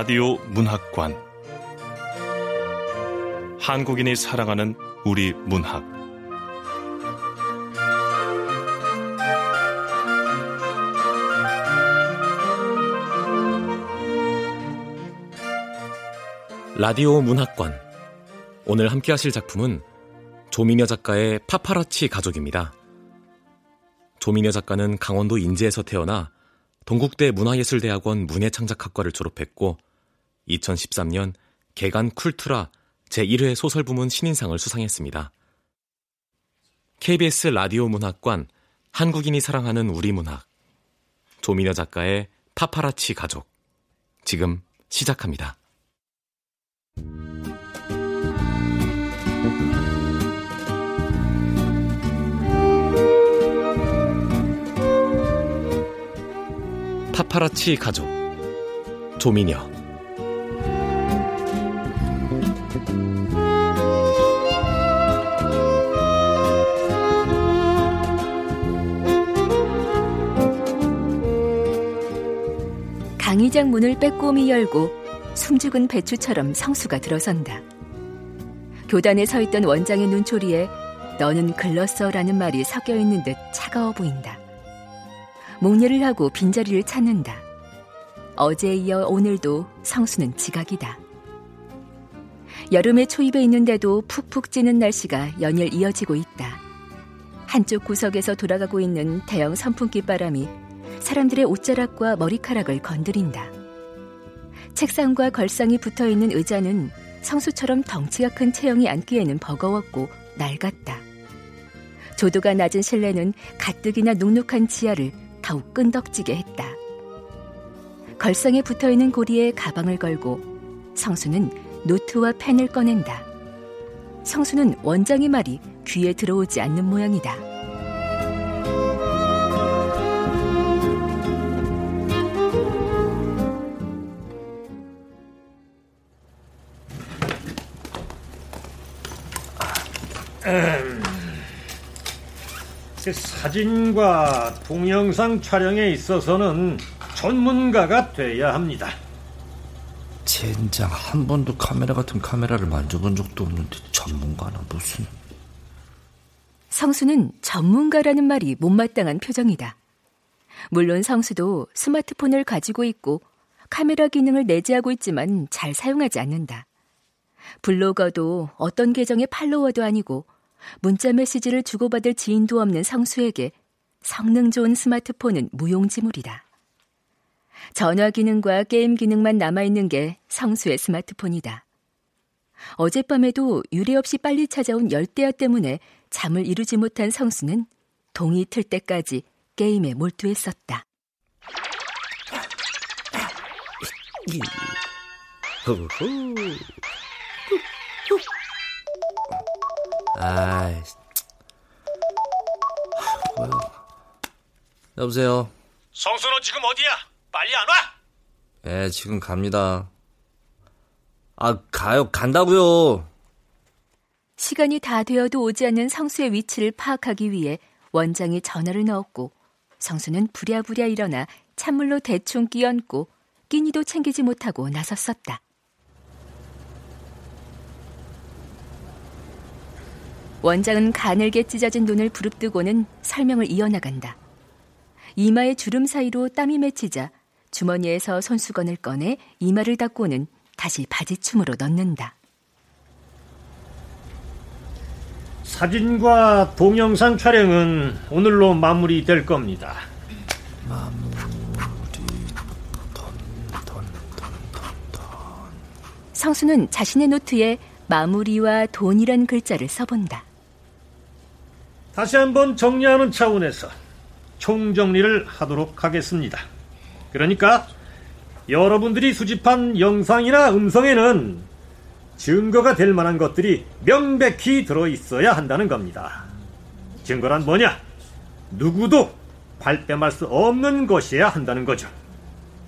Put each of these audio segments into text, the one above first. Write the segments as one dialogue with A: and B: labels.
A: 라디오 문학관. 한국인이 사랑하는 우리 문학. 라디오 문학관. 오늘 함께 하실 작품은 조미녀 작가의 파파라치 가족입니다. 조미녀 작가는 강원도 인제에서 태어나 동국대 문화예술대학원 문예창작학과를 졸업했고 2013년 개간 쿨투라 제1회 소설 부문 신인상을 수상했습니다. KBS 라디오 문학관 한국인이 사랑하는 우리 문학 조미녀 작가의 파파라치 가족 지금 시작합니다. 파파라치 가족 조미녀
B: 강의장 문을 빼꼼히 열고 숨죽은 배추처럼 성수가 들어선다. 교단에 서 있던 원장의 눈초리에 너는 글렀어라는 말이 섞여 있는 듯 차가워 보인다. 목례를 하고 빈자리를 찾는다. 어제에 이어 오늘도 성수는 지각이다. 여름의 초입에 있는데도 푹푹 찌는 날씨가 연일 이어지고 있다. 한쪽 구석에서 돌아가고 있는 대형 선풍기 바람이 사람들의 옷자락과 머리카락을 건드린다. 책상과 걸상이 붙어 있는 의자는 성수처럼 덩치가 큰 체형이 앉기에는 버거웠고 낡았다. 조도가 낮은 실내는 가뜩이나 눅눅한 지하를 더욱 끈덕지게 했다. 걸상에 붙어 있는 고리에 가방을 걸고 성수는 노트와 펜을 꺼낸다. 성수는 원장의 말이 귀에 들어오지 않는 모양이다.
C: 음. 그 사진과 동영상 촬영에 있어서는 전문가가 돼야 합니다.
D: 젠장 한 번도 카메라 같은 카메라를 만져본 적도 없는데 전문가는 무슨...
B: 성수는 전문가라는 말이 못마땅한 표정이다. 물론 성수도 스마트폰을 가지고 있고 카메라 기능을 내재하고 있지만 잘 사용하지 않는다. 블로거도 어떤 계정의 팔로워도 아니고 문자 메시지를 주고받을 지인도 없는 성수에게 성능 좋은 스마트폰은 무용지물이다. 전화 기능과 게임 기능만 남아있는 게 성수의 스마트폰이다. 어젯밤에도 유례 없이 빨리 찾아온 열대야 때문에 잠을 이루지 못한 성수는 동이 틀 때까지 게임에 몰두했었다.
D: 아이, 뭐야. 여보세요.
C: 성수 너 지금 어디야? 빨리 안 와?
D: 예, 지금 갑니다. 아, 가요, 간다고요.
B: 시간이 다 되어도 오지 않는 성수의 위치를 파악하기 위해 원장이 전화를 넣었고 성수는 부랴부랴 일어나 찬물로 대충 끼얹고 끼니도 챙기지 못하고 나섰었다. 원장은 가늘게 찢어진 눈을 부릅뜨고는 설명을 이어나간다. 이마의 주름 사이로 땀이 맺히자 주머니에서 손수건을 꺼내 이마를 닦고는 다시 바지춤으로 넣는다.
C: 사진과 동영상 촬영은 오늘로 마무리될 겁니다.
D: 마무리, 돈, 돈, 돈, 돈, 돈.
B: 성수는 자신의 노트에 마무리와 돈이란 글자를 써본다.
C: 다시 한번 정리하는 차원에서 총정리를 하도록 하겠습니다. 그러니까 여러분들이 수집한 영상이나 음성에는 증거가 될 만한 것들이 명백히 들어 있어야 한다는 겁니다. 증거란 뭐냐? 누구도 발뺌할 수 없는 것이어야 한다는 거죠.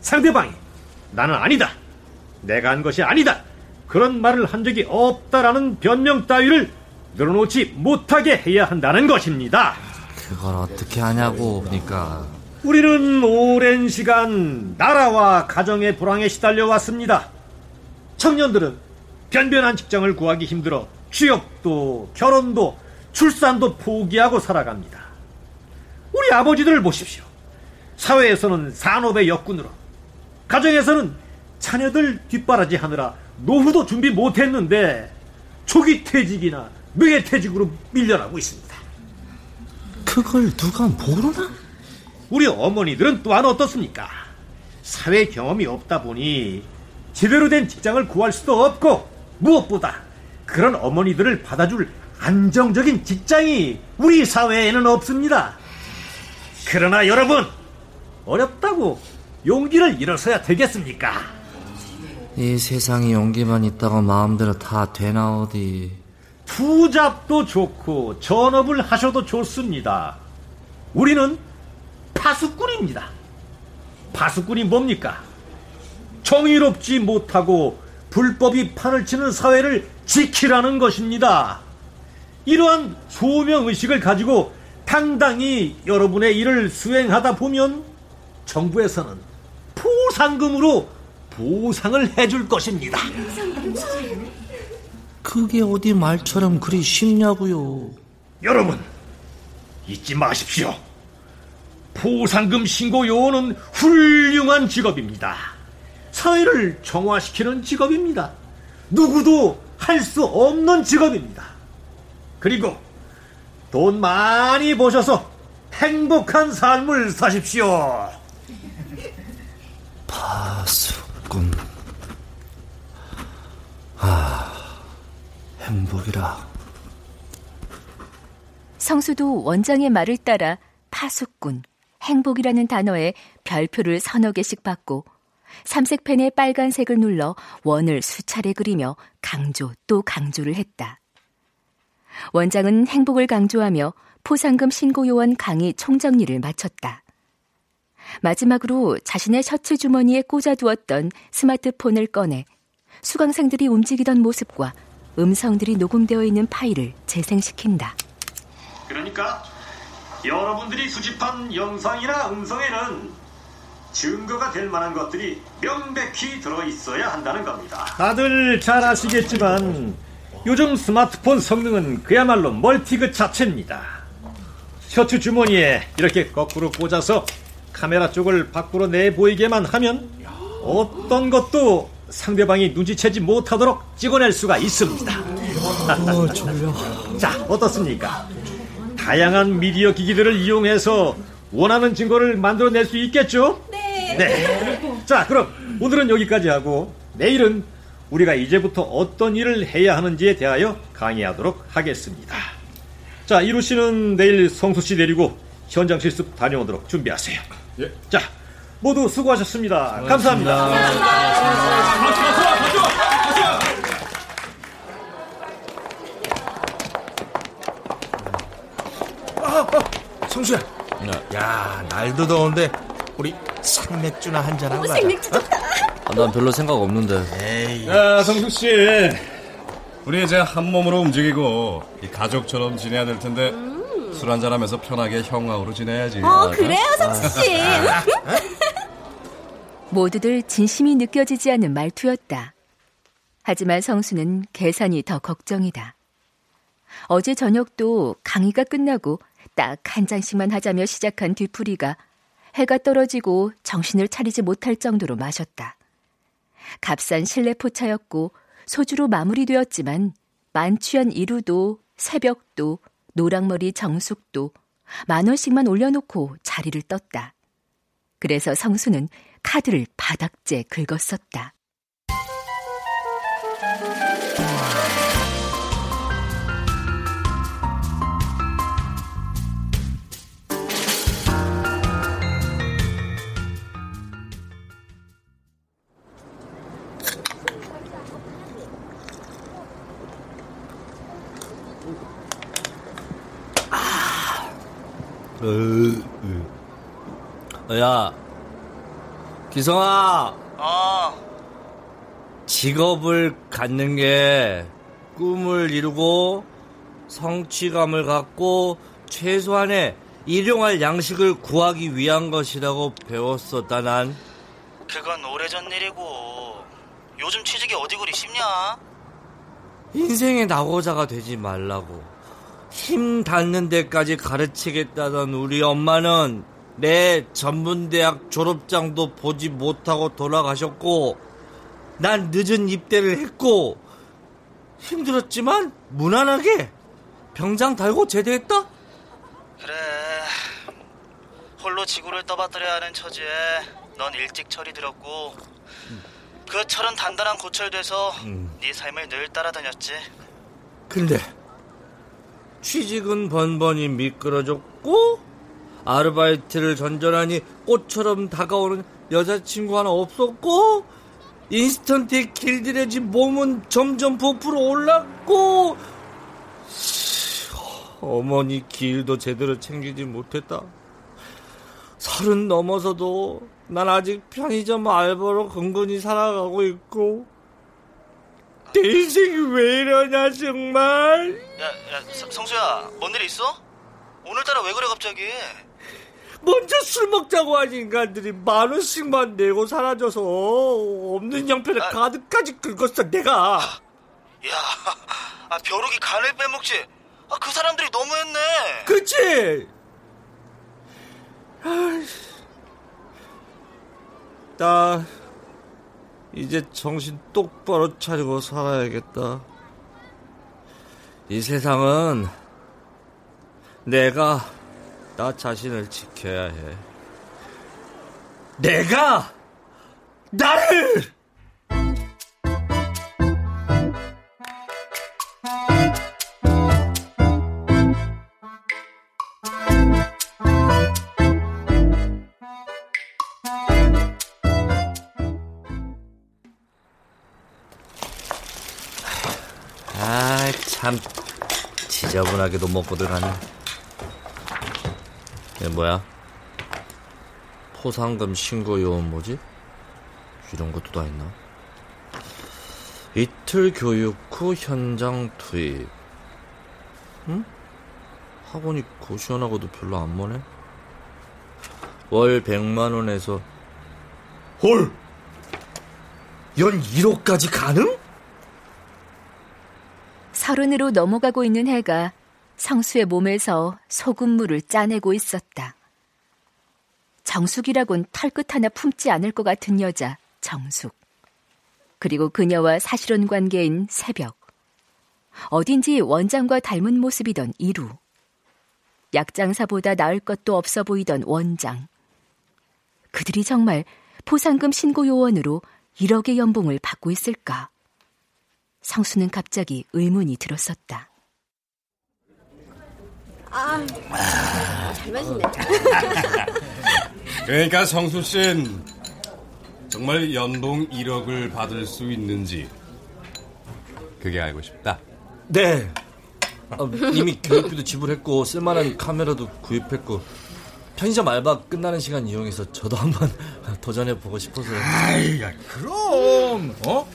C: 상대방이 나는 아니다. 내가 한 것이 아니다. 그런 말을 한 적이 없다라는 변명 따위를 늘어놓지 못하게 해야 한다는 것입니다.
D: 그걸 어떻게 하냐고, 그러니까.
C: 우리는 오랜 시간 나라와 가정의 불황에 시달려 왔습니다. 청년들은 변변한 직장을 구하기 힘들어 취업도 결혼도 출산도 포기하고 살아갑니다. 우리 아버지들을 보십시오. 사회에서는 산업의 역군으로, 가정에서는 자녀들 뒷바라지 하느라 노후도 준비 못했는데 조기 퇴직이나 명예 퇴직으로 밀려나고 있습니다.
D: 그걸 누가 모르나?
C: 우리 어머니들은 또한 어떻습니까? 사회 경험이 없다 보니 제대로 된 직장을 구할 수도 없고 무엇보다 그런 어머니들을 받아줄 안정적인 직장이 우리 사회에는 없습니다. 그러나 여러분 어렵다고 용기를 잃어서야 되겠습니까?
D: 이 세상에 용기만 있다고 마음대로 다 되나 어디
C: 투잡도 좋고 전업을 하셔도 좋습니다. 우리는 파수꾼입니다. 파수꾼이 뭡니까? 정의롭지 못하고 불법이 판을 치는 사회를 지키라는 것입니다. 이러한 소명의식을 가지고 당당히 여러분의 일을 수행하다 보면 정부에서는 포상금으로 보상을 해줄 것입니다.
D: 그게 어디 말처럼 그리 쉽냐고요.
C: 여러분, 잊지 마십시오. 보상금 신고 요원은 훌륭한 직업입니다. 사회를 정화시키는 직업입니다. 누구도 할 수 없는 직업입니다. 그리고 돈 많이 버셔서 행복한 삶을 사십시오.
D: 파수꾼. 아, 행복이라.
B: 성수도 원장의 말을 따라 파수꾼, 행복이라는 단어에 별표를 서너 개씩 받고 삼색펜에 빨간색을 눌러 원을 수차례 그리며 강조 또 강조를 했다. 원장은 행복을 강조하며 포상금 신고 요원 강의 총정리를 마쳤다. 마지막으로 자신의 셔츠 주머니에 꽂아두었던 스마트폰을 꺼내 수강생들이 움직이던 모습과 음성들이 녹음되어 있는 파일을 재생시킨다.
C: 그러니까 여러분들이 수집한 영상이나 음성에는 증거가 될 만한 것들이 명백히 들어 있어야 한다는 겁니다. 다들 잘 아시겠지만 요즘 스마트폰 성능은 그야말로 멀티 그 자체입니다. 셔츠 주머니에 이렇게 거꾸로 꽂아서 카메라 쪽을 밖으로 내보이게만 하면 어떤 것도 상대방이 눈치채지 못하도록 찍어낼 수가 있습니다.
D: 어, 졸려.
C: 자, 어떻습니까? 다양한 미디어 기기들을 이용해서 원하는 증거를 만들어낼 수 있겠죠? 네. 네. 자, 그럼 오늘은 여기까지 하고 내일은 우리가 이제부터 어떤 일을 해야 하는지에 대하여 강의하도록 하겠습니다. 자, 이루 씨는 내일 성수 씨 데리고 현장 실습 다녀오도록 준비하세요. 예. 자, 모두 수고하셨습니다. 감사합니다. 감사합니다.
E: 아, 아, 성수야. 야, 날도 더운데 우리 생맥주나 한잔 하고 가자.
F: 생맥주 좋다.
D: 아, 난 별로 생각 없는데.
E: 에이.
G: 야, 성숙 씨. 우리 이제 한 몸으로 움직이고 이 가족처럼 지내야 될 텐데 음. 술 한잔하면서 편하게 형아우로 지내야지.
F: 어, 그래요, 성숙 씨.
B: 모두들 진심이 느껴지지 않는 말투였다. 하지만 성수는 계산이 더 걱정이다. 어제 저녁도 강의가 끝나고 딱한 잔씩만 하자며 시작한 뒤풀이가 해가 떨어지고 정신을 차리지 못할 정도로 마셨다. 값싼 실내 포차였고 소주로 마무리되었지만 만취한 이루도 새벽도 노랑머리 정숙도 만 원씩만 올려놓고 자리를 떴다. 그래서 성수는 카드를 바닥째 긁었었다.
D: 어, 야, 기성아.
E: 어.
D: 직업을 갖는 게 꿈을 이루고 성취감을 갖고 최소한의 일용할 양식을 구하기 위한 것이라고 배웠었다 난.
H: 그건 오래전 일이고 요즘 취직이 어디 그리 쉽냐?
D: 인생의 낙오자가 되지 말라고 힘 닿는 데까지 가르치겠다던 우리 엄마는 내 전문대학 졸업장도 보지 못하고 돌아가셨고 난 늦은 입대를 했고 힘들었지만 무난하게 병장 달고 제대했다?
H: 그래. 홀로 지구를 떠받들여야 하는 처지에 넌 일찍 철이 들었고 그 철은 단단한 고철 돼서 네 삶을 늘 따라다녔지.
D: 근데 취직은 번번이 미끄러졌고 아르바이트를 전전하니 꽃처럼 다가오는 여자친구 하나 없었고 인스턴트에 길들여진 몸은 점점 부풀어 올랐고 어머니 길도 제대로 챙기지 못했다. 서른 넘어서도 난 아직 편의점 알바로 근근히 살아가고 있고 내 인생이 왜 이러냐 정말
H: 야, 야 성수야 뭔 일 있어? 오늘따라 왜 그래 갑자기
D: 먼저 술 먹자고 한 인간들이 만 원씩만 내고 사라져서 없는 형편에
H: 아.
D: 가득까지 긁었어 내가
H: 야 아, 벼룩이 간을 빼먹지 아, 그 사람들이 너무했네
D: 그치? 나 이제 정신 똑바로 차리고 살아야겠다. 이 세상은 내가 나 자신을 지켜야 해. 내가 나를! 아, 참 지저분하게도 먹고 들어가네. 얘 뭐야? 포상금 신고 요원 뭐지? 이런 것도 다 있나? 이틀 교육 후 현장 투입. 응? 학원이 고시원하고도 별로 안 머네. 월 100만 원에서 헐! 연 1억까지 가능?
B: 서른으로 넘어가고 있는 해가 성수의 몸에서 소금물을 짜내고 있었다. 정숙이라곤 털끝 하나 품지 않을 것 같은 여자, 정숙. 그리고 그녀와 사실혼 관계인 새벽. 어딘지 원장과 닮은 모습이던 이루. 약장사보다 나을 것도 없어 보이던 원장. 그들이 정말 포상금 신고 요원으로 1억의 연봉을 받고 있을까? 성수는 갑자기 의문이 들었었다.
F: 아, 잘 마시네.
G: 그러니까 성수 씨는 정말 연봉 1억을 받을 수 있는지 그게 알고 싶다.
D: 네. 어, 이미 교육비도 지불했고 쓸만한 카메라도 구입했고 편의점 알바 끝나는 시간 이용해서 저도 한번 도전해 보고 싶어서요.
E: 아이, 야, 그럼, 어?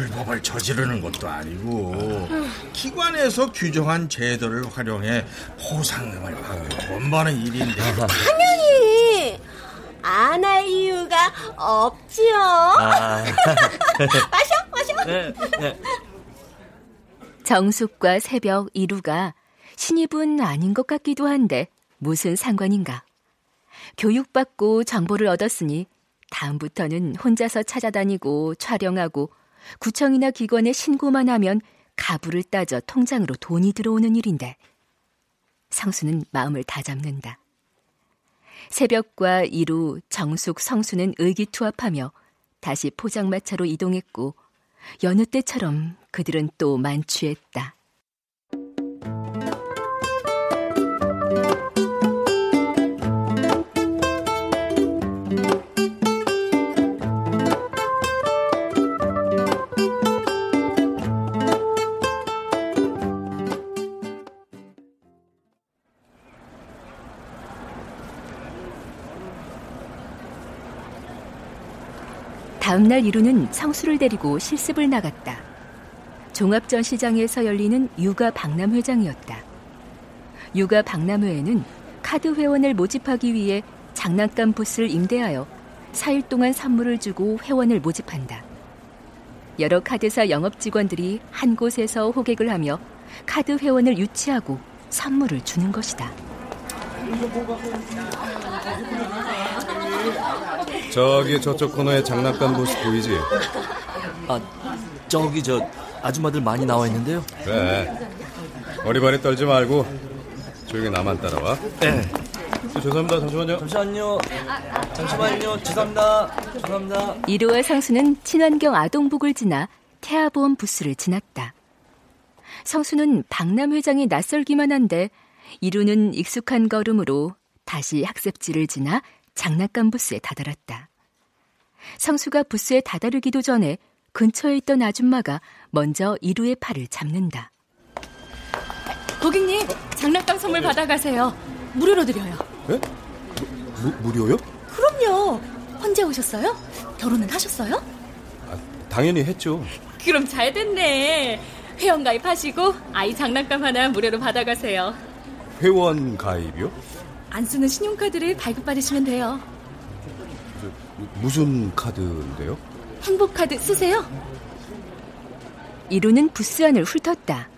E: 불법을 저지르는 것도 아니고, 기관에서 규정한 제도를 활용해 포상금을 받고 돈 버는 일인데.
F: 당연히 안 할 이유가 없지요.
D: 아,
F: 마셔, 마셔.
D: 네, 네.
B: 정숙과 새벽 이루가 신입은 아닌 것 같기도 한데 무슨 상관인가. 교육받고 정보를 얻었으니 다음부터는 혼자서 찾아다니고 촬영하고 구청이나 기관에 신고만 하면 가부를 따져 통장으로 돈이 들어오는 일인데 성수는 마음을 다잡는다. 새벽과 이루, 정숙, 성수는 의기투합하며 다시 포장마차로 이동했고 여느 때처럼 그들은 또 만취했다. 다음날 이루는 성수를 데리고 실습을 나갔다. 종합전시장에서 열리는 육아 박람회장이었다. 육아 박람회에는 카드 회원을 모집하기 위해 장난감 부스를 임대하여 4일 동안 선물을 주고 회원을 모집한다. 여러 카드사 영업 직원들이 한 곳에서 호객을 하며 카드 회원을 유치하고 선물을 주는 것이다.
G: 저기 저쪽 코너에 장난감 부스 보이지?
D: 아, 저기 저 아줌마들 많이 나와 있는데요.
G: 그래. 어리바리 떨지 말고 조용히 나만 따라와.
D: 네.
G: 죄송합니다. 잠시만요.
D: 잠시만요. 잠시만요. 죄송합니다. 죄송합니다.
B: 이루와 성수는 친환경 아동복을 지나 태아보험 부스를 지났다. 성수는 박남 회장이 낯설기만 한데 이루는 익숙한 걸음으로 다시 학습지를 지나 장난감 부스에 다다랐다. 성수가 부스에 다다르기도 전에 근처에 있던 아줌마가 먼저 이루의 팔을 잡는다.
I: 고객님, 장난감 선물 받아가세요. 무료로 드려요.
G: 네? 무, 무료요?
I: 그럼요. 언제 오셨어요? 결혼은 하셨어요?
G: 아, 당연히 했죠.
I: 그럼 잘 됐네. 회원 가입하시고 아이 장난감 하나 무료로 받아가세요.
G: 회원 가입이요?
I: 안 쓰는 신용카드를 발급받으시면 돼요.
G: 저, 무슨 카드인데요?
I: 행복카드 쓰세요?
B: 이루는 부스 안을 훑었다.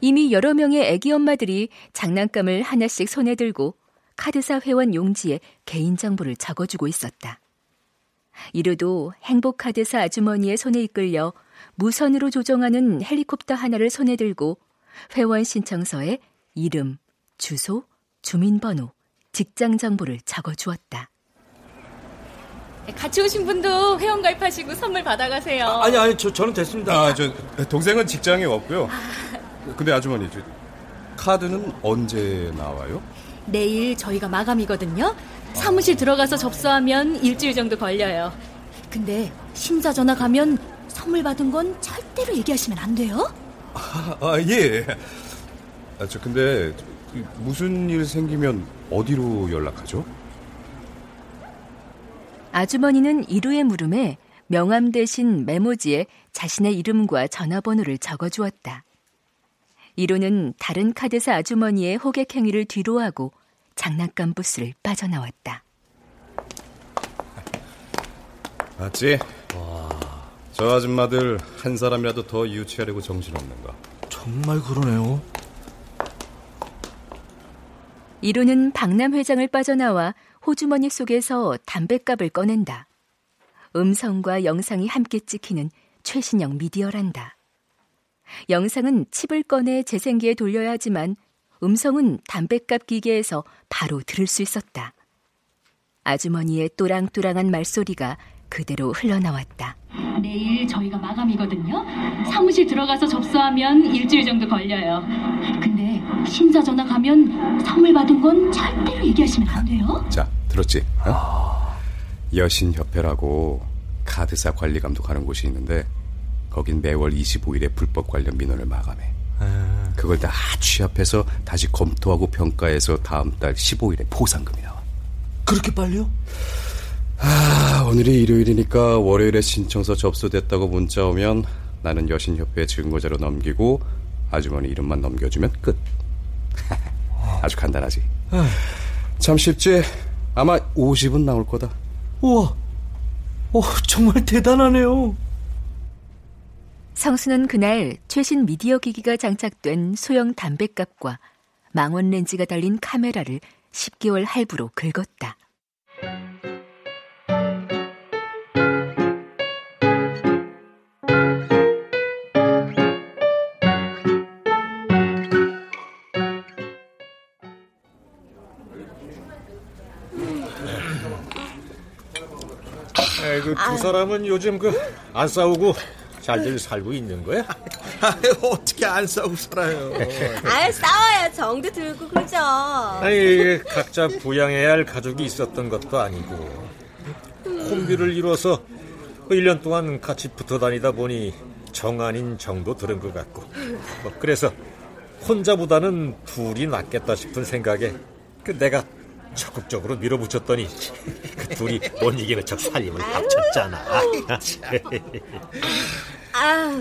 B: 이미 여러 명의 애기 엄마들이 장난감을 하나씩 손에 들고 카드사 회원 용지에 개인 정보를 적어주고 있었다. 이루도 행복카드사 아주머니의 손에 이끌려 무선으로 조정하는 헬리콥터 하나를 손에 들고 회원 신청서에 이름, 주소, 주민번호, 직장 정보를 적어 주었다.
I: 같이 오신 분도 회원 가입하시고 선물 받아가세요.
D: 아, 아니 아니 저 저는 됐습니다.
G: 아, 저 동생은 직장에 없고요. 근데 아주머니, 저, 카드는 언제 나와요?
I: 내일 저희가 마감이거든요. 사무실 들어가서 접수하면 일주일 정도 걸려요. 근데 심사 전화 가면 선물 받은 건 절대로 얘기하시면 안 돼요.
G: 아, 아 예. 아, 저 근데 무슨 일 생기면 어디로 연락하죠?
B: 아주머니는 이루의 물음에 명함 대신 메모지에 자신의 이름과 전화번호를 적어 주었다. 이루는 다른 카드사 아주머니의 호객 행위를 뒤로하고 장난감 부스를 빠져나왔다.
G: 맞지? 와. 저 아줌마들 한 사람이라도 더 유치하려고 정신없는가?
D: 정말 그러네요.
B: 이루는 박남 회장을 빠져나와 호주머니 속에서 담뱃갑을 꺼낸다. 음성과 영상이 함께 찍히는 최신형 미디어란다. 영상은 칩을 꺼내 재생기에 돌려야 하지만 음성은 담뱃갑 기계에서 바로 들을 수 있었다. 아주머니의 또랑또랑한 말소리가 그대로 흘러나왔다.
I: 내일 저희가 마감이거든요. 사무실 들어가서 접수하면 일주일 정도 걸려요. 근데 심사 전화 가면 선물 받은 건 절대로 얘기하시면 안 돼요.
G: 자, 들었지? 어? 여신협회라고 카드사 관리 감독하는 곳이 있는데 거긴 매월 25일에 불법 관련 민원을 마감해. 그걸 다 취합해서 다시 검토하고 평가해서 다음 달 15일에 포상금이 나와.
D: 그렇게 빨리요?
G: 아, 오늘이 일요일이니까 월요일에 신청서 접수됐다고 문자 오면 나는 여신협회 증거자로 넘기고 아주머니 이름만 넘겨주면 끝. 아주 간단하지. 참 쉽지? 아마 50은 나올 거다.
D: 우와, 오, 정말 대단하네요.
B: 성수는 그날 최신 미디어 기기가 장착된 소형 담뱃갑과 망원 렌즈가 달린 카메라를 10개월 할부로 긁었다.
C: 그 두 사람은 요즘 그 안 싸우고 잘들 살고 있는 거야?
E: 아유, 어떻게 안 싸우고 살아요?
F: 아 싸워야 정도 들고 그러죠.
C: 아니 각자 부양해야 할 가족이 있었던 것도 아니고 콤비를 이뤄서 그 1년 동안 같이 붙어 다니다 보니 정 아닌 정도 들은 것 같고 뭐 그래서 혼자보다는 둘이 낫겠다 싶은 생각에 그 내가 적극적으로 밀어붙였더니 그 둘이 못 이기는 척 살림을 합쳤잖아.
F: 아,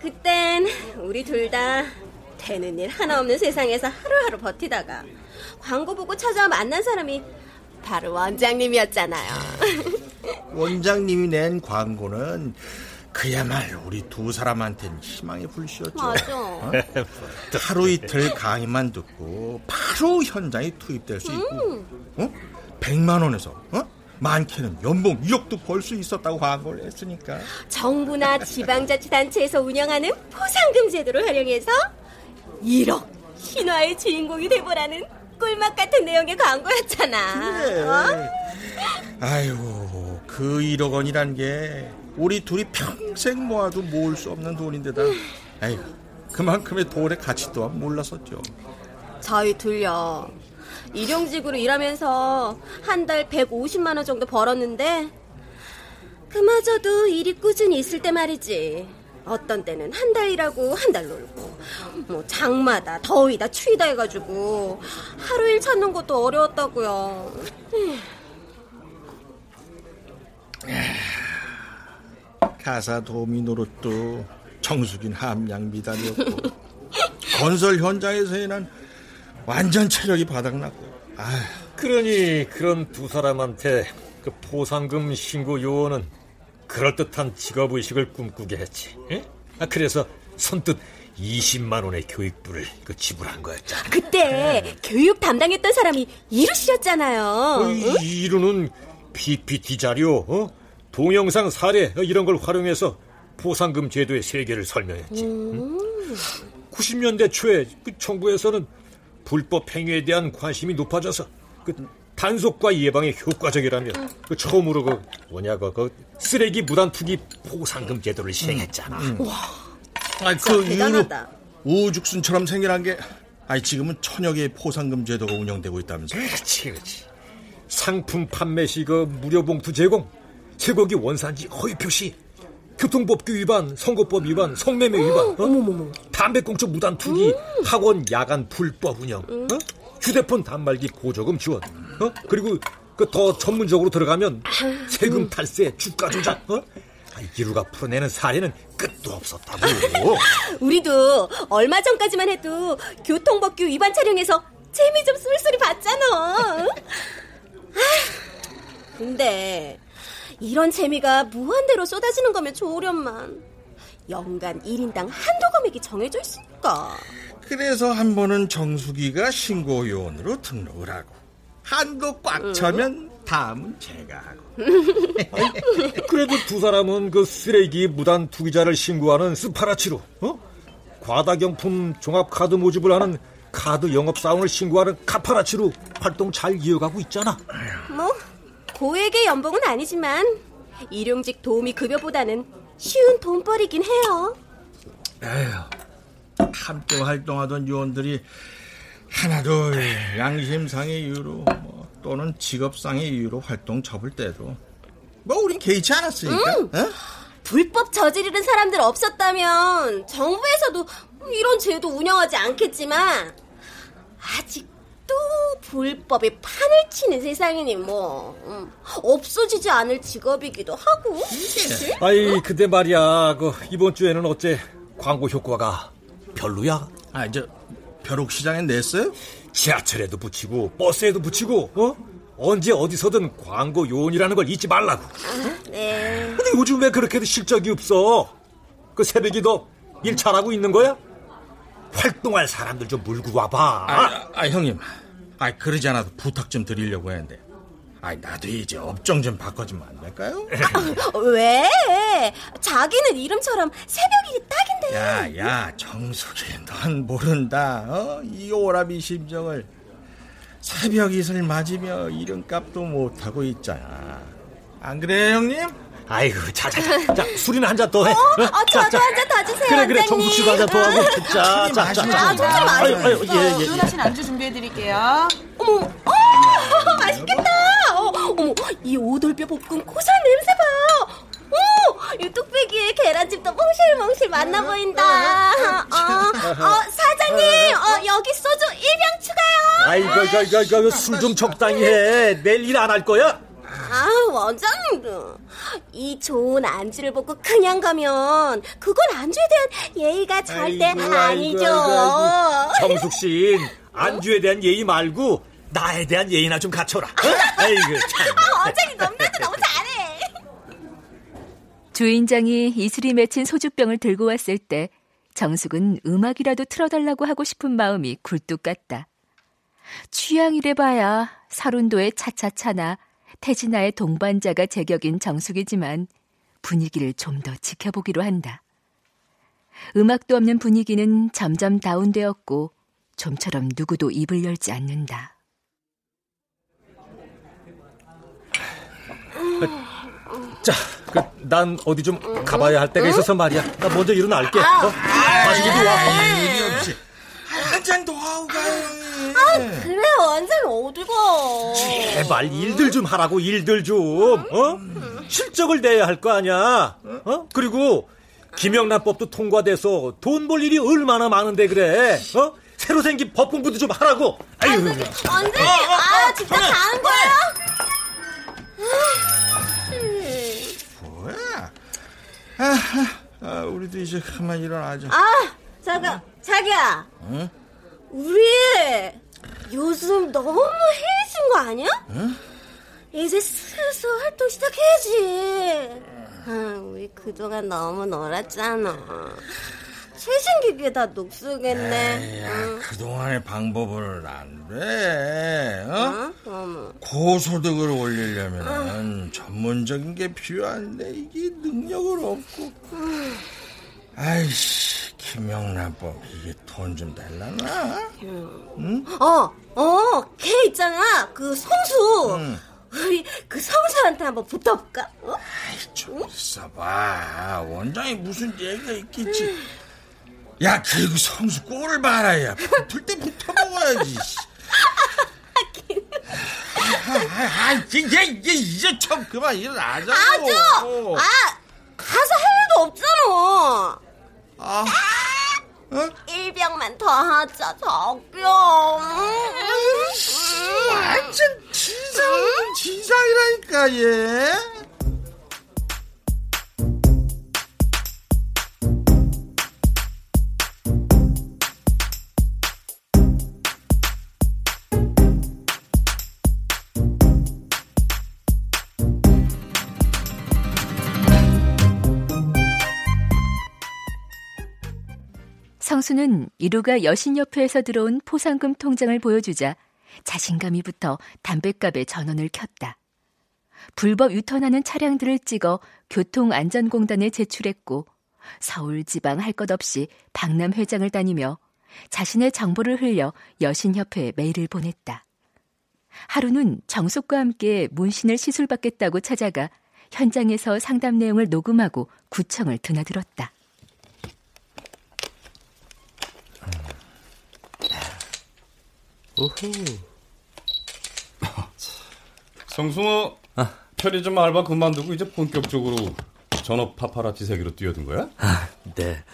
F: 그땐 우리 둘 다 되는 일 하나 없는 세상에서 하루하루 버티다가 광고 보고 찾아와 만난 사람이 바로 원장님이었잖아요.
E: 원장님이 낸 광고는 그야말로 우리 두 사람한테는 희망의 불씨였죠.
F: 맞아.
E: 어? 하루 이틀 강의만 듣고 바로 현장에 투입될 수 있고,
F: 음.
E: 어? 100만 원에서 어? 많게는 연봉 2억도 벌 수 있었다고 광고를 했으니까.
F: 정부나 지방자치단체에서 운영하는 포상금 제도를 활용해서 1억 신화의 주인공이 돼보라는 꿀맛 같은 내용의 광고였잖아.
E: 그래.
F: 어?
E: 아이고 그 1억 원이란 게 우리 둘이 평생 모아도 모을 수 없는 돈인데다. 아이고 그만큼의 돈의 가치 또한 몰랐었죠.
F: 저희 둘요. 일용직으로 일하면서 한 달 150만 원 정도 벌었는데 그마저도 일이 꾸준히 있을 때 말이지. 어떤 때는 한 달 일하고 한 달 놀고 뭐 장마다 더위다 추위다 해가지고 하루 일 찾는 것도 어려웠다고요.
E: 가사 도우미 노릇도 정숙인 함량 미담이었고 건설 현장에서는 완전 체력이 바닥났고 아
C: 그러니 그런 두 사람한테 그 포상금 신고 요원은 그럴듯한 직업의식을 꿈꾸게 했지. 예? 아, 그래서 선뜻 20만 원의 교육부를 그 지불한 거였잖아.
F: 그때 교육 담당했던 사람이 이루 씨였잖아요.
C: 어, 이- 이루는 PPT 자료, 어? 동영상 사례 어, 이런 걸 활용해서 포상금 제도의 세계를 설명했지. 응? 90년대 초에 그 정부에서는 불법 행위에 대한 관심이 높아져서 그 단속과 예방에 효과적이라며 그 처음으로 그 뭐냐고 그 쓰레기 무단 투기 포상금 제도를 시행했잖아.
E: 아, 그 이후로
F: 대단하다.
E: 우죽순처럼 생겨난 게 아니 지금은 천여 개의 포상금 제도가 운영되고 있다면서요?
C: 그렇지, 그렇지. 상품 판매 시 그 무료 봉투 제공, 쇠고기 원산지 허위 표시, 교통법규 위반, 선거법 위반, 성매매 위반, 어? 담배꽁초 무단 투기, 학원 야간 불법 운영, 어? 휴대폰 단말기 고조금 지원, 어? 그리고 그 더 전문적으로 들어가면 세금 탈세, 주가 조작, 어? 아, 이루가 풀어내는 사례는 끝도 없었다고.
F: 우리도 얼마 전까지만 해도 교통법규 위반 촬영해서 재미 좀 쏠쏠이 봤잖아. 아휴, 근데 이런 재미가 무한대로 쏟아지는 거면 좋으련만 연간 1인당 한도 금액이 정해져 있으니까.
E: 그래서 한 번은 정수기가 신고 요원으로 등록을 하고 한도 꽉 차면 다음은 제가 하고
C: 그래도 두 사람은 그 쓰레기 무단 투기자를 신고하는 스파라치로, 어? 과다경품 종합 카드 모집을 하는 카드 영업 사원을 신고하는 카파라치로 활동 잘 이어가고 있잖아.
F: 뭐 고액의 연봉은 아니지만 일용직 도우미 급여보다는 쉬운 돈벌이긴 해요.
E: 에휴, 함께 활동하던 요원들이 하나도 양심상의 이유로 뭐, 또는 직업상의 이유로 활동 접을 때도 뭐 우린 개의치 않았으니까 어?
F: 불법 저지르는 사람들 없었다면 정부에서도 이런 제도 운영하지 않겠지만 아직 도 불법에 판을 치는 세상이니 뭐 음, 없어지지 않을 직업이기도 하고 그치?
C: 아이, 근데 말이야, 그 이번 주에는 어째 광고 효과가 별로야?
E: 아, 저 벼룩 시장에 냈어요?
C: 지하철에도 붙이고 버스에도 붙이고, 어? 언제 어디서든 광고 요원이라는 걸 잊지 말라고.
F: 네.
C: 근데 요즘 왜 그렇게도 실적이 없어? 그 새벽이 너 일 잘하고 있는 거야? 활동할 사람들 좀 물고 와봐.
E: 아, 아, 형님 아 그러지 않아도 부탁 좀 드리려고 했는데 아 나도 이제 업종 좀 바꿔주면 안 될까요?
F: 왜? 자기는 이름처럼 새벽이 딱인데
E: 야야 정숙이 넌 모른다 어? 이 오라비 심정을 새벽 이슬 맞으며 이름값도 못하고 있잖아 안 그래 형님?
C: 아이고, 자, 자, 자, 자 술이나 한 잔 더 해.
F: 어, 어, 저도 한 잔 더 주세요
C: 그래, 그래,
F: 원장님.
C: 정숙 씨도 한 잔 더 하고. 자, 자, 자, 자.
F: 아, 저좀
C: 아유, 아유, 예, 예, 예.
J: 주문하신 안주 준비해드릴게요.
F: 어머, 어, 맛있겠다. 어, 어머, 이 오돌뼈 볶음 고소한 냄새 봐. 오, 이 뚝배기에 계란찜도 몽실몽실 맛나 보인다. 어, 어, 사장님, 어, 여기 소주 1병 추가요.
C: 아이고, 이거, 이거, 이거 술좀 적당히 해. 내일 일 안 할 거야?
F: 아, 원장님도 이 좋은 안주를 먹고 그냥 가면 그건 안주에 대한 예의가 절대 아이고, 아니죠. 아이고, 아이고,
K: 정숙 씨, 안주에 대한 예의 말고 나에 대한 예의나 좀 갖춰라. 어? 아이고 참.
F: 아, 원장님 너무나도 너무 잘해.
B: 주인장이 이슬이 맺힌 소주병을 들고 왔을 때 정숙은 음악이라도 틀어달라고 하고 싶은 마음이 굴뚝 같다. 취향이래 봐야 사룬도의 차차차나 태진아의 동반자가 제격인 정숙이지만 분위기를 좀 더 지켜보기로 한다. 음악도 없는 분위기는 점점 다운되었고 좀처럼 누구도 입을 열지 않는다.
K: 자, 그, 난 어디 좀 가봐야 할 때가 있어서 말이야. 나 먼저 일어날게. 어? 마시기도 와.
E: 일이 없이. 한잔 더 하고 가요,
F: 아, 그래, 원장님 어디 가?
K: 제발 일들 좀 하라고, 일들 좀. 어? 실적을 내야 할 거 아니야. 어? 그리고 김영란법도 통과돼서 돈 벌 일이 얼마나 많은데 그래. 어? 새로 생긴 법 공부도 좀 하라고. 아유.
F: 원장님, 아, 진짜 가는 거야?
E: 뭐야? 아, 아, 우리도 이제 그만 일어나자.
F: 아, 잠깐, 자기야.
E: 응?
F: 우리 요즘 너무 해진 거 아니야?
E: 응?
F: 이제 슬슬 활동 시작해야지. 아, 우리 그동안 너무 놀았잖아. 최신 기기에 다 녹슬겠네.
E: 야, 응. 그동안의 방법은 안 돼. 어?
F: 어?
E: 고소득을 올리려면 어. 전문적인 게 필요한데 이게 능력은 없고. 아이씨, 김영란법 이게 돈 좀 달라나?
F: 응? 어, 어, 걔 있잖아. 그 성수. 응. 우리 그 성수한테 한번 붙어볼까? 어?
E: 아이, 좀 있어봐. 원장이 무슨 얘기가 있겠지. 야, 그리고 성수 꼴을 봐라 야. 붙을 때 붙어 먹어야지. 아, 이제, 이제, 이제 좀 그만 일어나자고.
F: 아주! 아, 가서 할 일도 없잖아.
E: 아,
F: 어? 일병만 더 하자, 적용.
E: 완전 지상, 지상이라니까, 얘.
B: 성수는 이루가 여신협회에서 들어온 포상금 통장을 보여주자 자신감이 붙어 담뱃값에 전원을 켰다. 불법 유턴하는 차량들을 찍어 교통안전공단에 제출했고 서울 지방 할 것 없이 박람 회장을 다니며 자신의 정보를 흘려 여신협회에 메일을 보냈다. 하루는 정숙과 함께 문신을 시술받겠다고 찾아가 현장에서 상담 내용을 녹음하고 구청을 드나들었다.
G: 오호. 성승호, 아. 편의점 알바 그만두고 이제 본격적으로 전업 파파라치 세계로 뛰어든 거야?
D: 아, 네.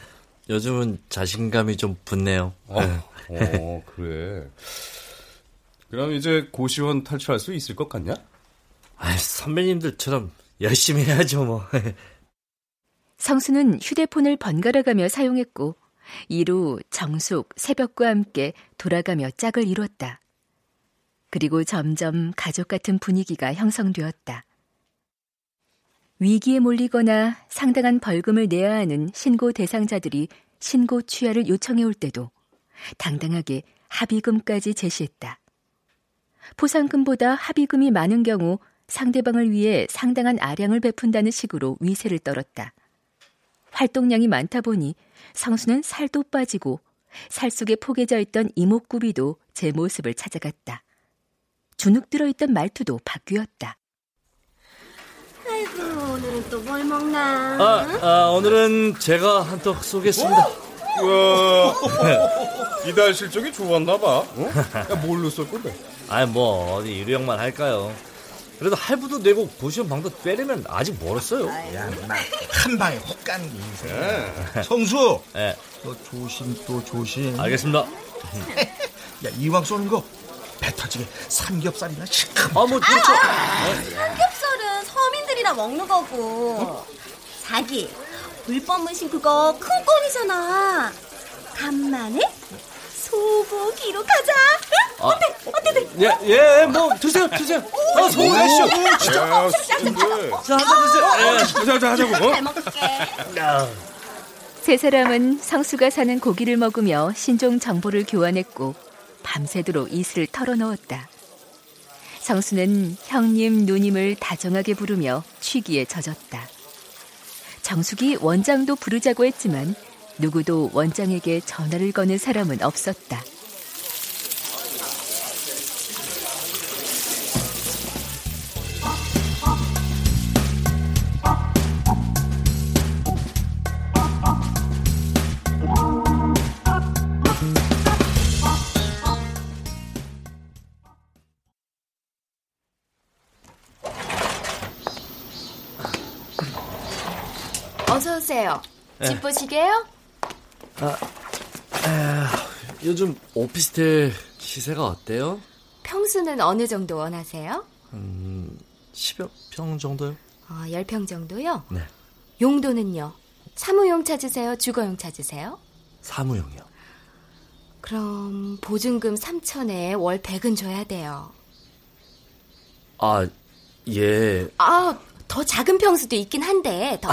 D: 요즘은 자신감이 좀 붙네요.
G: 어, 어, 그래. 그럼 이제 고시원 탈출할 수 있을 것 같냐?
D: 아, 선배님들처럼 열심히 해야죠, 뭐.
B: 성수는 휴대폰을 번갈아가며 사용했고 이루, 정숙, 새벽과 함께 돌아가며 짝을 이뤘다. 그리고 점점 가족 같은 분위기가 형성되었다. 위기에 몰리거나 상당한 벌금을 내야 하는 신고 대상자들이 신고 취하를 요청해 올 때도 당당하게 합의금까지 제시했다. 포상금보다 합의금이 많은 경우 상대방을 위해 상당한 아량을 베푼다는 식으로 위세를 떨었다. 활동량이 많다 보니 성수는 살도 빠지고 살 속에 포개져 있던 이목구비도 제 모습을 찾아갔다. 주눅 들어있던 말투도 바뀌었다.
F: 아이고 오늘은 또 뭘 먹나?
D: 아, 아 오늘은 제가 한턱 쏘겠습니다.
G: 와, 이달 실적이 좋았나 봐. 어? 야, 뭘로 쏠 건데?
D: 아니 뭐 어디 유령만 할까요? 그래도 할부도 내고 고시원 방도 빼려면 아직 멀었어요.
E: 야, 한 방에 혹 가는 게 인생. 네. 성수.
D: 네.
E: 너 조심 또 조심.
D: 알겠습니다.
E: 야, 이왕 쏘는 거 배 터지게 삼겹살이나 시큼.
D: 아, 뭐, 그렇죠. 아, 아,
F: 삼겹살 술이나 먹는 거고. 자기, 불법 문신 그거 큰 꼴이잖아. 간만에 소고기로 가자. 응?
D: 아.
F: 어때? 어때? 어때?
D: 예, 예, 뭐 드세요, 드세요. 아, 성공하시오.
E: 야, 근데.
D: 자, 한잔 드세요. 예.
E: 하자, 하자, 하자고. 어?
F: 잘 먹을게.
B: 세 사람은 성수가 사는 고기를 먹으며 신종 정보를 교환했고 밤새도록 이슬을 털어놓았다. 성수는 형님, 누님을 다정하게 부르며 취기에 젖었다. 정숙이 원장도 부르자고 했지만 누구도 원장에게 전화를 거는 사람은 없었다.
L: 어서 오세요.
D: 네.
L: 집 보시게요?
D: 요즘 오피스텔 시세가 어때요?
L: 평수는 어느 정도 원하세요?
D: 음, 10여 평 정도요?
L: 어, 10평 정도요?
D: 네.
L: 용도는요? 사무용 찾으세요? 주거용 찾으세요?
D: 사무용이요.
L: 그럼 보증금 3천에 월 100은 줘야 돼요.
D: 아, 예.
L: 아, 더 작은 평수도 있긴 한데 더.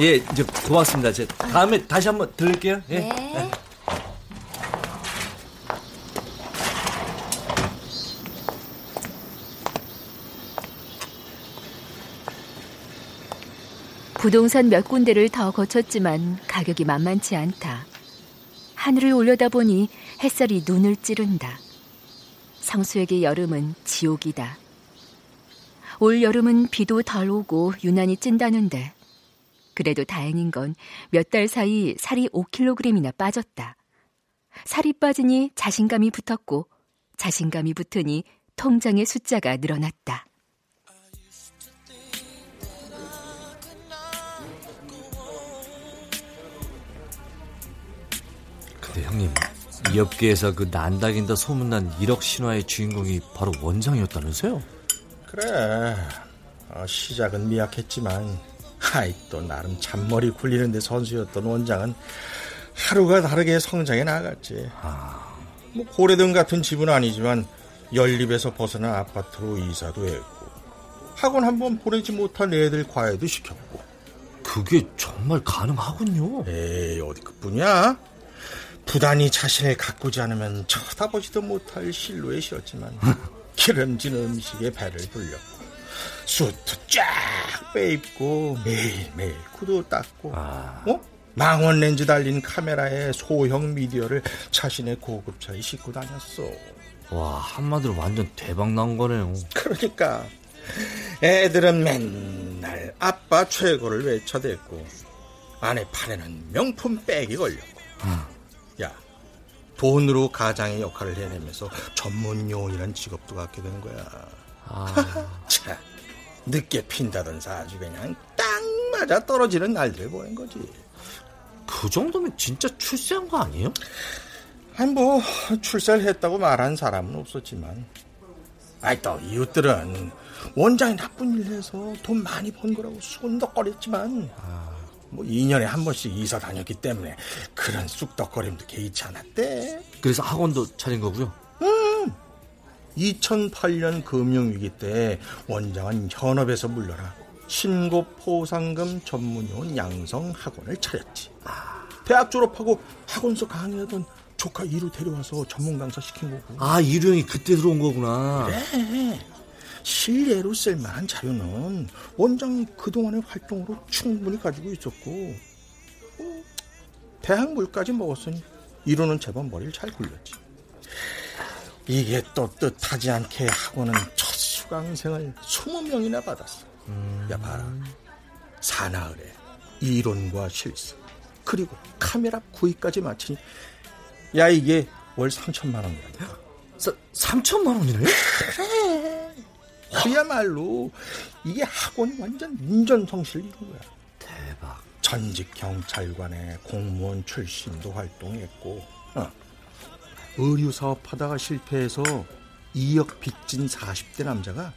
D: 예, 이제 고맙습니다. 제 다음에 다시 한번 들을게요. 예.
L: 네.
B: 부동산 몇 군데를 더 거쳤지만 가격이 만만치 않다. 하늘을 올려다보니 햇살이 눈을 찌른다. 성수에게 여름은 지옥이다. 올 여름은 비도 덜 오고 유난히 찐다는데 그래도 다행인 건 몇 달 사이 살이 5kg이나 빠졌다. 살이 빠지니 자신감이 붙었고 자신감이 붙으니 통장의 숫자가 늘어났다.
D: 근데 형님, 이 업계에서 그 난다긴다 소문난 1억 신화의 주인공이 바로 원장이었다면서요?
E: 그래. 어, 시작은 미약했지만, 아이, 또 나름 잔머리 굴리는데 선수였던 원장은 하루가 다르게 성장해 나갔지. 뭐, 고래등 같은 집은 아니지만, 연립에서 벗어난 아파트로 이사도 했고, 학원 한 번 보내지 못한 애들 과외도 시켰고.
D: 그게 정말 가능하군요.
E: 에이, 어디 그뿐이야? 부단히 자신을 가꾸지 않으면 쳐다보지도 못할 실루엣이었지만 기름진 음식에 배를 불렸고 수트 쫙 빼입고 매일매일 구두 닦고 어? 망원 렌즈 달린 카메라에 소형 미디어를 자신의 고급차에 싣고 다녔어
D: 와, 한마디로 완전 대박 난 거네요.
E: 그러니까 애들은 맨날 아빠 최고를 외쳐댔고 아내 팔에는 명품 백이 걸렸고 야 돈으로 가장의 역할을 해내면서 전문 요원이란 직업도 갖게 된 거야 참 늦게 핀다던 사주 그냥 딱 맞아 떨어지는 날들을 보낸 거지.
D: 그 정도면 진짜 출세한 거 아니에요?
E: 아니 뭐 출세를 했다고 말한 사람은 없었지만. 아이 또 이웃들은 원장이 나쁜 일 해서 돈 많이 번 거라고 순덕거렸지만. 뭐 2년에 한 번씩 이사 다녔기 때문에 그런 쑥덕거림도 개의치 않았대.
D: 그래서 학원도 차린 거고요.
E: 2008년 금융위기 때 원장은 현업에서 물러나 신고 포상금 전문요원 양성 학원을 차렸지. 대학 졸업하고 학원서 강의하던 조카 이루 데려와서 전문 강사 시킨 거고.
D: 아, 이류형이 그때 들어온 거구나.
E: 그래. 실례로 쓸만한 자료는 원장 그동안의 활동으로 충분히 가지고 있었고 어, 대학 물까지 먹었으니 이루는 제법 머리를 잘 굴렸지. 이게 또 뜻하지 않게 학원은 첫 수강생을 20명이나 받았어. 야 봐라. 사나흘에 이론과 실습 그리고 카메라 구입까지 마치니 야 이게 월 3천만 원이라니까.
D: 3천만 원이네?
E: 그래. 그야말로 이게 학원이 완전 운전성실 이룬 거야.
D: 대박.
E: 전직 경찰관의 공무원 출신도 활동했고, 어. 의류 사업하다가 실패해서 2억 빚진 40대 남자가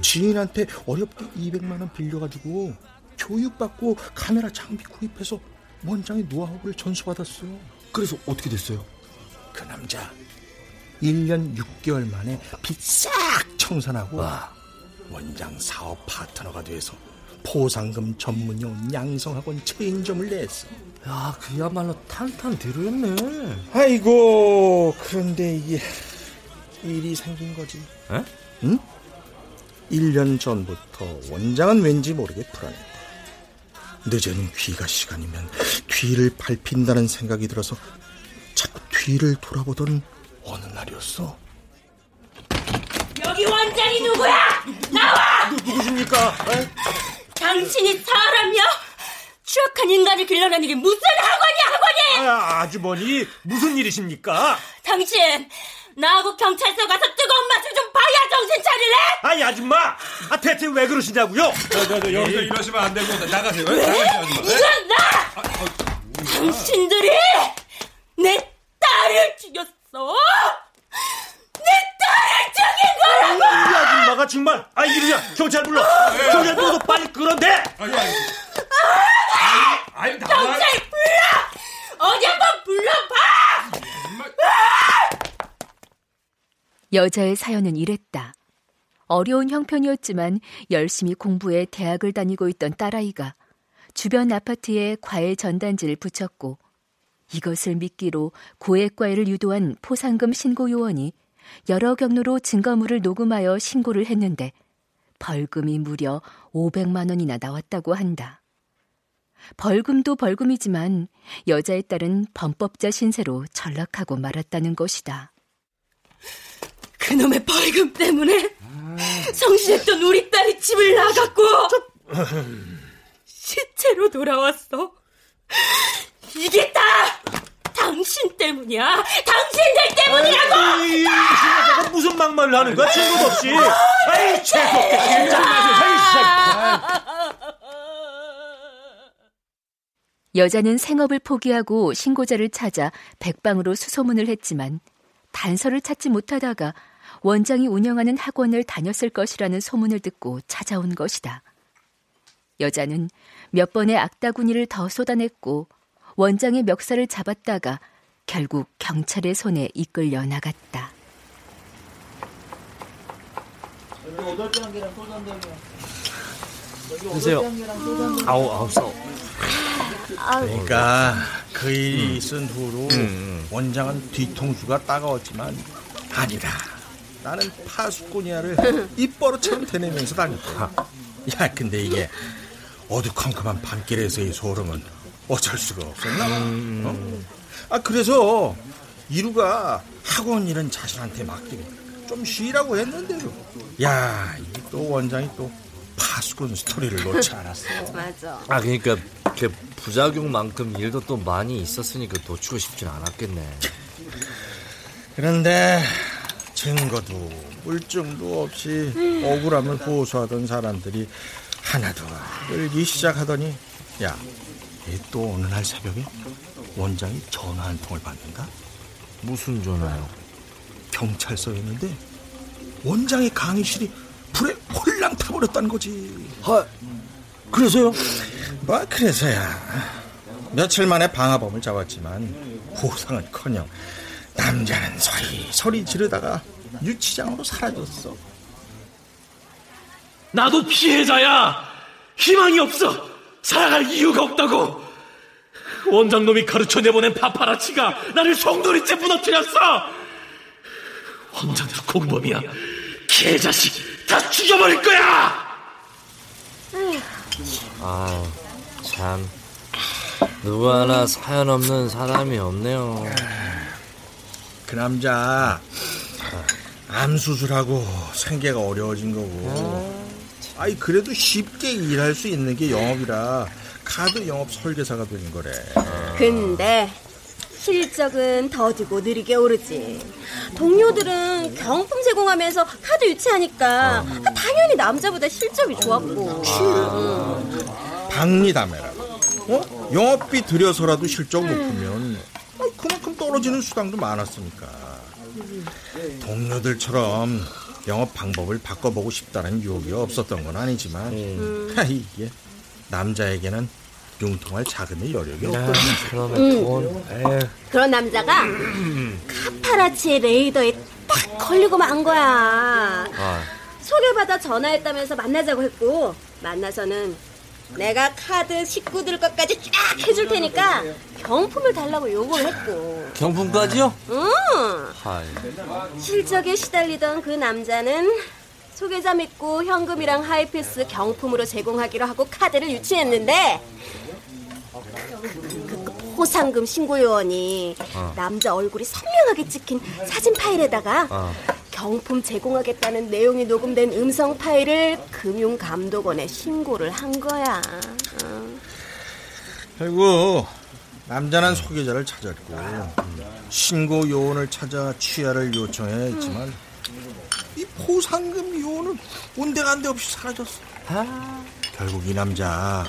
E: 지인한테 어렵게 200만 원 빌려가지고 교육받고 카메라 장비 구입해서 원장의 노하우를 전수받았어.
D: 그래서 어떻게 됐어요?
E: 그 남자 1년 6개월 만에 빚 싹 청산하고 와. 원장 사업 파트너가 돼서 포상금 전문용 양성학원 체인점을 냈어.
D: 야, 그야말로 탄탄 대로였네.
E: 아이고, 그런데 이게 일이 생긴 거지.
D: 에?
E: 응? 1년 전부터 원장은 왠지 모르게 불안했다. 늦은 귀가 시간이면 뒤를 밟힌다는 생각이 들어서 자꾸 뒤를 돌아보던 어느 날이었어.
M: 여기 원장이 누구야? 나와!
K: 누, 누구십니까? 에?
M: 당신이 사람이야? 추악한 인간을 길러내는 게 무슨 학원이야, 학원이!
K: 아, 아주머니, 무슨 일이십니까?
M: 당신, 나하고 경찰서 가서 뜨거운 맛을 좀 봐야 정신 차릴래?
K: 아이, 아줌마! 아, 대체 왜 그러시냐고요?
N: 저, 저, 저, 여기서 이러시면 안 되고, 나가세요.
M: 왜?
N: 나가세요, 아줌마.
M: 이건 나! 당신들이 내 딸을 죽였어! 내 딸을 죽인 거라고!
K: 이 아줌마가 정말, 아, 이러냐, 경찰 불러! 경찰 불러서 빨리 끌어내!
N: 아니, 아니.
M: 아니, 경찰 불러! 어디 한번 불러봐!
B: 여자의 사연은 이랬다. 어려운 형편이었지만 열심히 공부해 대학을 다니고 있던 딸아이가 주변 아파트에 과외 전단지를 붙였고 이것을 미끼로 고액과외를 유도한 포상금 신고 요원이 여러 경로로 증거물을 녹음하여 신고를 했는데 벌금이 무려 500만 원이나 나왔다고 한다. 벌금도 벌금이지만 여자의 딸은 범법자 신세로 전락하고 말았다는 것이다.
M: 그놈의 벌금 때문에 성실했던 우리 딸이 집을 나갔고 시체로 돌아왔어. 이게 다 당신 때문이야. 당신들 때문이라고.
K: 이 신여자가 무슨 막말을 하는 거야? 증거도 없이. 아이 죄송해. 진짜.
B: 여자는 생업을 포기하고 신고자를 찾아 백방으로 수소문을 했지만 단서를 찾지 못하다가 원장이 운영하는 학원을 다녔을 것이라는 소문을 듣고 찾아온 것이다. 여자는 몇 번의 악다구니를 더 쏟아냈고 원장의 멱살을 잡았다가 결국 경찰의 손에 이끌려 나갔다.
D: 드세요. 아우 아우 싸.
E: 그러니까 그 일이 있은 후로 원장은 뒤통수가 따가웠지만 아니다. 나는 파수꾼이야를 입버릇처럼 되내면서 다녔다. 야, 근데 이게 어두컴컴한 밤길에서의 소름은 어쩔 수가 없었나? 어? 아, 그래서 이루가 학원 일은 자신한테 맡기고 좀 쉬라고 했는데도 야, 이게 또 원장이 또 파수꾼 스토리를 놓지 않았어.
F: 맞아.
D: 아 그러니까 그 부작용만큼 일도 또 많이 있었으니까 놓치고 싶진 않았겠네.
E: 그런데 증거도 물증도 없이 억울함을 호소하던 사람들이 하나둘 늘기 시작하더니 야, 또 어느 날 새벽에 원장이 전화 한 통을 받는다?
D: 무슨 전화요?
E: 경찰서였는데 원장의 강의실이 불에 홀랑 타버렸다는 거지.
D: 아, 그래서요?
E: 뭐 그래서야. 며칠 만에 방화범을 잡았지만 보상은커녕 남자는 소리 소리 지르다가 유치장으로 사라졌어.
O: 나도 피해자야. 희망이 없어. 살아갈 이유가 없다고. 원장놈이 가르쳐 내보낸 파파라치가 나를 송두리째 무너뜨렸어. 원장도 공범이야. 개자식 다 죽여버릴 거야.
D: 아, 참. 누구 하나 사연 없는 사람이 없네요.
E: 그 남자 암 수술하고 생계가 어려워진 거고. 아이 그래도 쉽게 일할 수 있는 게 영업이라 카드 영업 설계사가 되는 거래.
F: 근데 실적은 더디고 느리게 오르지. 동료들은 경품 제공하면서 카드 유치하니까 당연히 남자보다 실적이 좋았고.
E: 박리담회라. 어? 영업비 들여서라도 실적 높으면 그만큼 떨어지는 수당도 많았으니까. 동료들처럼 영업 방법을 바꿔보고 싶다는 유혹이 없었던 건 아니지만
F: 음.
E: 하, 이게 남자에게는 융통할 자금의 여력이
D: 야,
E: 없거든.
D: 그러면
F: 음.
D: 돈. 에휴.
F: 그런 남자가 카파라치의 레이더에 딱 걸리고 만 거야.
D: 아,
F: 소개받아 전화했다면서 만나자고 했고 만나서는 내가 카드 식구들 것까지 쫙 해줄 테니까 경품을 달라고 요구를 했고
D: 경품까지요?
F: 응
D: 하이.
F: 실적에 시달리던 그 남자는 소개자 믿고 현금이랑 하이패스 경품으로 제공하기로 하고 카드를 유치했는데 그, 그 포상금 신고 요원이
D: 어.
F: 남자 얼굴이 선명하게 찍힌 사진 파일에다가
D: 어.
F: 경품 제공하겠다는 내용이 녹음된 음성 파일을 금융감독원에 신고를 한 거야. 어.
E: 결국 남자는 소개자를 찾았고 신고 요원을 찾아 취하를 요청해 했지만 이 포상금 요원은 온데간데 없이 사라졌어. 결국 이 남자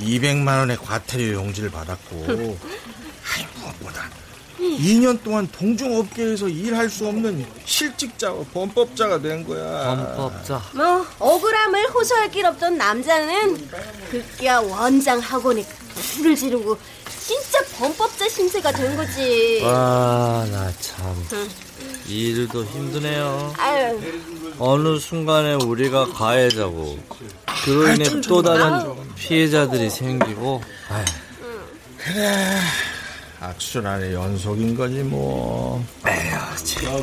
E: 200만 원의 과태료 용지를 받았고 아이 무엇보다 2년 동안 동중업계에서 일할 수 없는 실직자와 범법자가 된 거야.
D: 범법자.
F: 뭐 억울함을 호소할 길 없던 남자는 급기야 원장 학원에 불을 지르고 진짜 범법자 신세가 된 거지.
D: 와, 나 참.
F: 응.
D: 이 일도 힘드네요.
F: 아유,
D: 어느 순간에 우리가 가해자고 그로 인해 또 다른. 피해자들이 생기고
E: 그래 악순환의 연속인 거지 뭐.
D: 에휴, 참.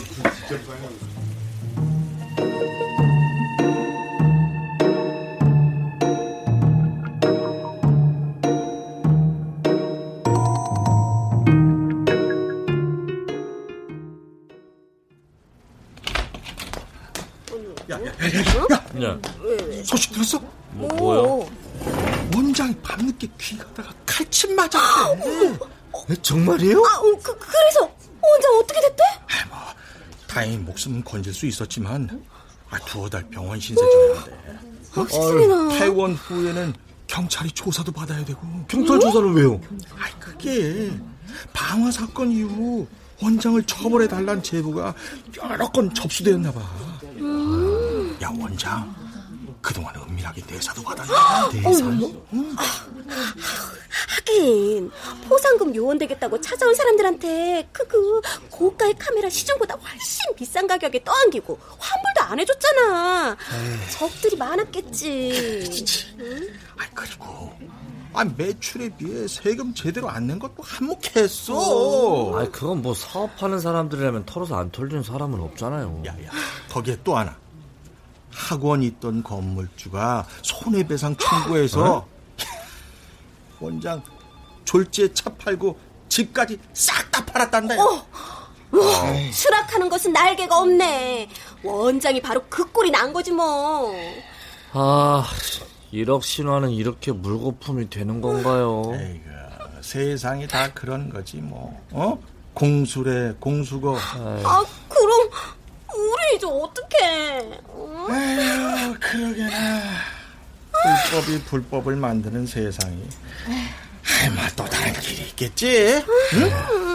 D: 야,
E: 소식 들었어?
D: 뭐, 뭐야?
E: 원장이 밤늦게 귀가다가 칼침 맞았대.
D: 정말이에요?
F: 아, 어, 그, 그래서 원장 어떻게 됐대?
E: 다행히 목숨은 건질 수 있었지만 아, 두어 달 병원 신세 져야 돼.
F: 어, 세상에나.
E: 퇴원 후에는 경찰이 조사도 받아야 되고.
D: 경찰 조사는 왜요?
E: 아이 그게 방화 사건 이후 원장을 처벌해 달란 제보가 여러 건 접수되었나 봐.
F: 음.
E: 야 원장 그동안 은밀하게 내사도 받았네.
F: 내사? 하긴 포상금 요원 되겠다고 찾아온 사람들한테 그, 그 고가의 카메라 시중보다 훨씬 비싼 가격에 떠안기고 환불도 안 해줬잖아. 적들이 많았겠지. 응?
E: 아 그리고 아 매출에 비해 세금 제대로 안 낸 것도 한몫했어.
D: 아, 그건 뭐 사업하는 사람들이라면 털어서 안 털리는 사람은 없잖아요.
E: 야야, 거기에 또 하나. 학원 있던 건물주가 손해배상 청구해서 원장 졸지에 차 팔고 집까지 싹 다 팔았단다.
F: 어, 와, 추락하는 것은 날개가 없네. 원장이 바로 그 꼴이 난 거지 뭐.
D: 아, 1억 신화는 이렇게 물거품이 되는 건가요?
E: 에이그, 세상이 다 그런 거지 뭐. 어? 공수래 공수거.
F: 아, 그럼 우리 이제 어떡해. 어?
E: 아유, 그러게나. 불법이 불법을 만드는 세상이. 아마 또 다른 길이 있겠지? 응?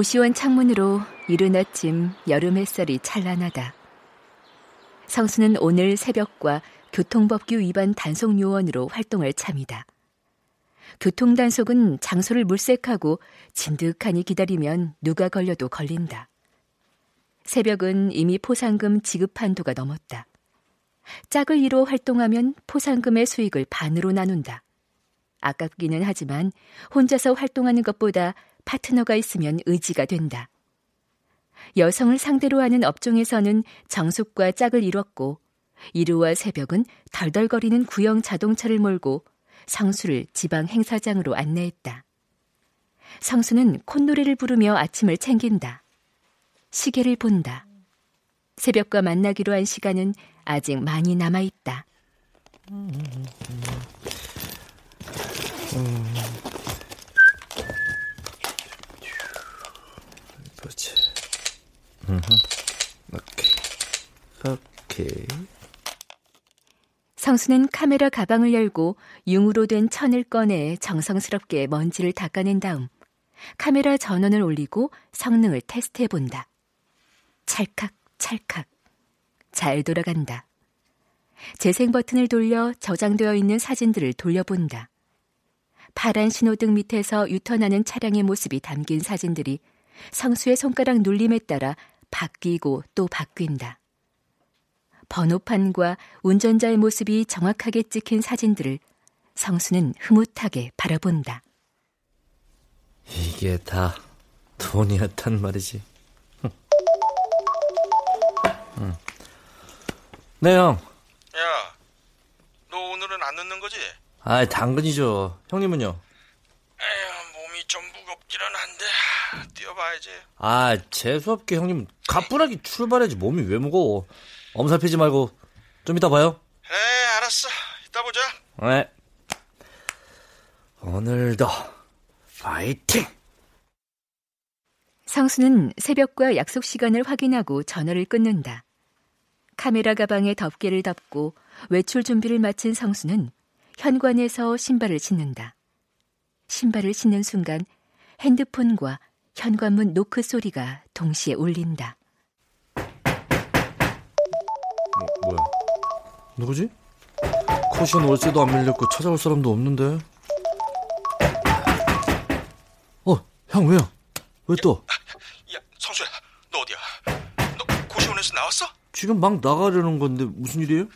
B: 고시원 창문으로 이른 아침 여름 햇살이 찬란하다. 성수는 오늘 새벽과 교통법규 위반 단속 요원으로 활동할 참이다. 교통단속은 장소를 물색하고 진득하니 기다리면 누가 걸려도 걸린다. 새벽은 이미 포상금 지급 한도가 넘었다. 짝을 이뤄 활동하면 포상금의 수익을 반으로 나눈다. 아깝기는 하지만 혼자서 활동하는 것보다 파트너가 있으면 의지가 된다. 여성을 상대로 하는 업종에서는 정숙과 짝을 이뤘고 이루와 새벽은 덜덜거리는 구형 자동차를 몰고 성수를 지방 행사장으로 안내했다. 성수는 콧노래를 부르며 아침을 챙긴다. 시계를 본다. 새벽과 만나기로 한 시간은 아직 많이 남아 있다.
D: 그렇지. 오케이. 오케이.
B: 성수는 카메라 가방을 열고 융으로 된 천을 꺼내 정성스럽게 먼지를 닦아낸 다음 카메라 전원을 올리고 성능을 테스트해 본다. 찰칵, 찰칵. 잘 돌아간다. 재생 버튼을 돌려 저장되어 있는 사진들을 돌려본다. 파란 신호등 밑에서 유턴하는 차량의 모습이 담긴 사진들이 성수의 손가락 눌림에 따라 바뀌고 또 바뀐다. 번호판과 운전자의 모습이 정확하게 찍힌 사진들을 성수는 흐뭇하게 바라본다.
D: 이게 다 돈이었단 말이지. 응. 네, 형.
E: 야, 너 오늘은 안 늦는 거지?
D: 아, 당근이죠. 형님은요?
E: 에휴, 몸이 좀 무겁기는 한데 뛰어봐야지.
D: 아, 재수없게 형님 가뿐하게 출발해야지. 몸이 왜 무거워. 엄살피지 말고 좀 이따 봐요.
E: 에, 알았어. 이따 보자.
D: 네. 오늘도 파이팅!
B: 성수는 새벽과 약속 시간을 확인하고 전화를 끊는다. 카메라 가방에 덮개를 덮고 외출 준비를 마친 성수는 현관에서 신발을 신는다. 신발을 신는 순간 핸드폰과 현관문 노크 소리가 동시에 울린다.
D: 뭐, 뭐야? 누구지? 코션 월세도 안 밀렸고 찾아올 사람도 없는데. 어, 형 왜요? 왜 또?
E: 야, 성수야, 너 어디야? 너 고시원에서 나왔어?
D: 지금 막 나가려는 건데 무슨 일이에요?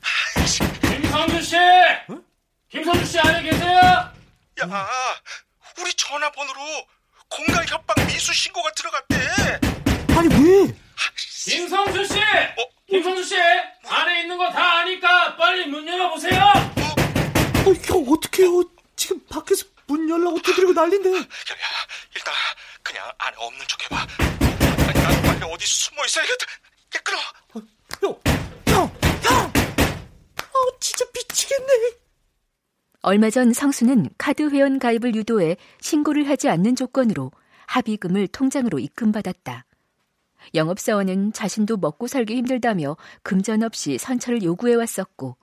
N: 김성주 씨! 김성주 씨 안에 계세요?
E: 야, 우리 전화번호로 공갈 협박 미수 신고가 들어갔대.
D: 아니 왜?
N: 김성주 씨!
E: 어?
N: 김성주 씨! 안에 있는 거 다 아니까 빨리 문 열어보세요!
D: 어, 형 어떡해요? 지금 밖에서 문 열라고 두드리고 난린데.
E: 야, 야, 일단 그냥 안에 없는 척 해봐. 아니, 난 빨리 어디 숨어 있어야겠다. 야, 끌어.
D: 형, 형, 형! 어, 진짜 미치겠네.
B: 얼마 전 성수는 카드 회원 가입을 유도해 신고를 하지 않는 조건으로 합의금을 통장으로 입금받았다. 영업사원은 자신도 먹고 살기 힘들다며 금전 없이 선처를 요구해 왔었고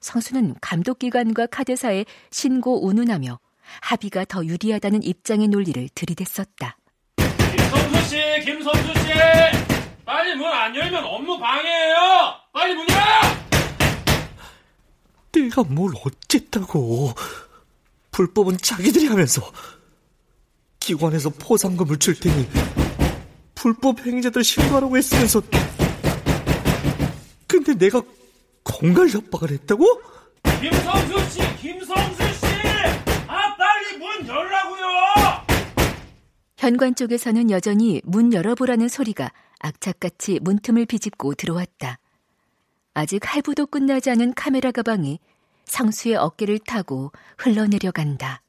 B: 성수는 감독기관과 카드사에 신고 운운하며 합의가 더 유리하다는 입장의 논리를 들이댔었다.
N: 김성주 씨! 김성주 씨! 빨리 문 안 열면 업무 방해예요! 빨리 문 열어!
D: 내가 뭘 어쨌다고. 불법은 자기들이 하면서 기관에서 포상금을 줄 테니 불법 행위자들 신고하라고 했으면서 근데 내가 공갈 협박을 했다고?
N: 김성수 씨! 김성수 씨! 아 빨리 문 열라고요!
B: 현관 쪽에서는 여전히 문 열어보라는 소리가 악착같이 문틈을 비집고 들어왔다. 아직 할부도 끝나지 않은 카메라 가방이 성수의 어깨를 타고 흘러내려간다.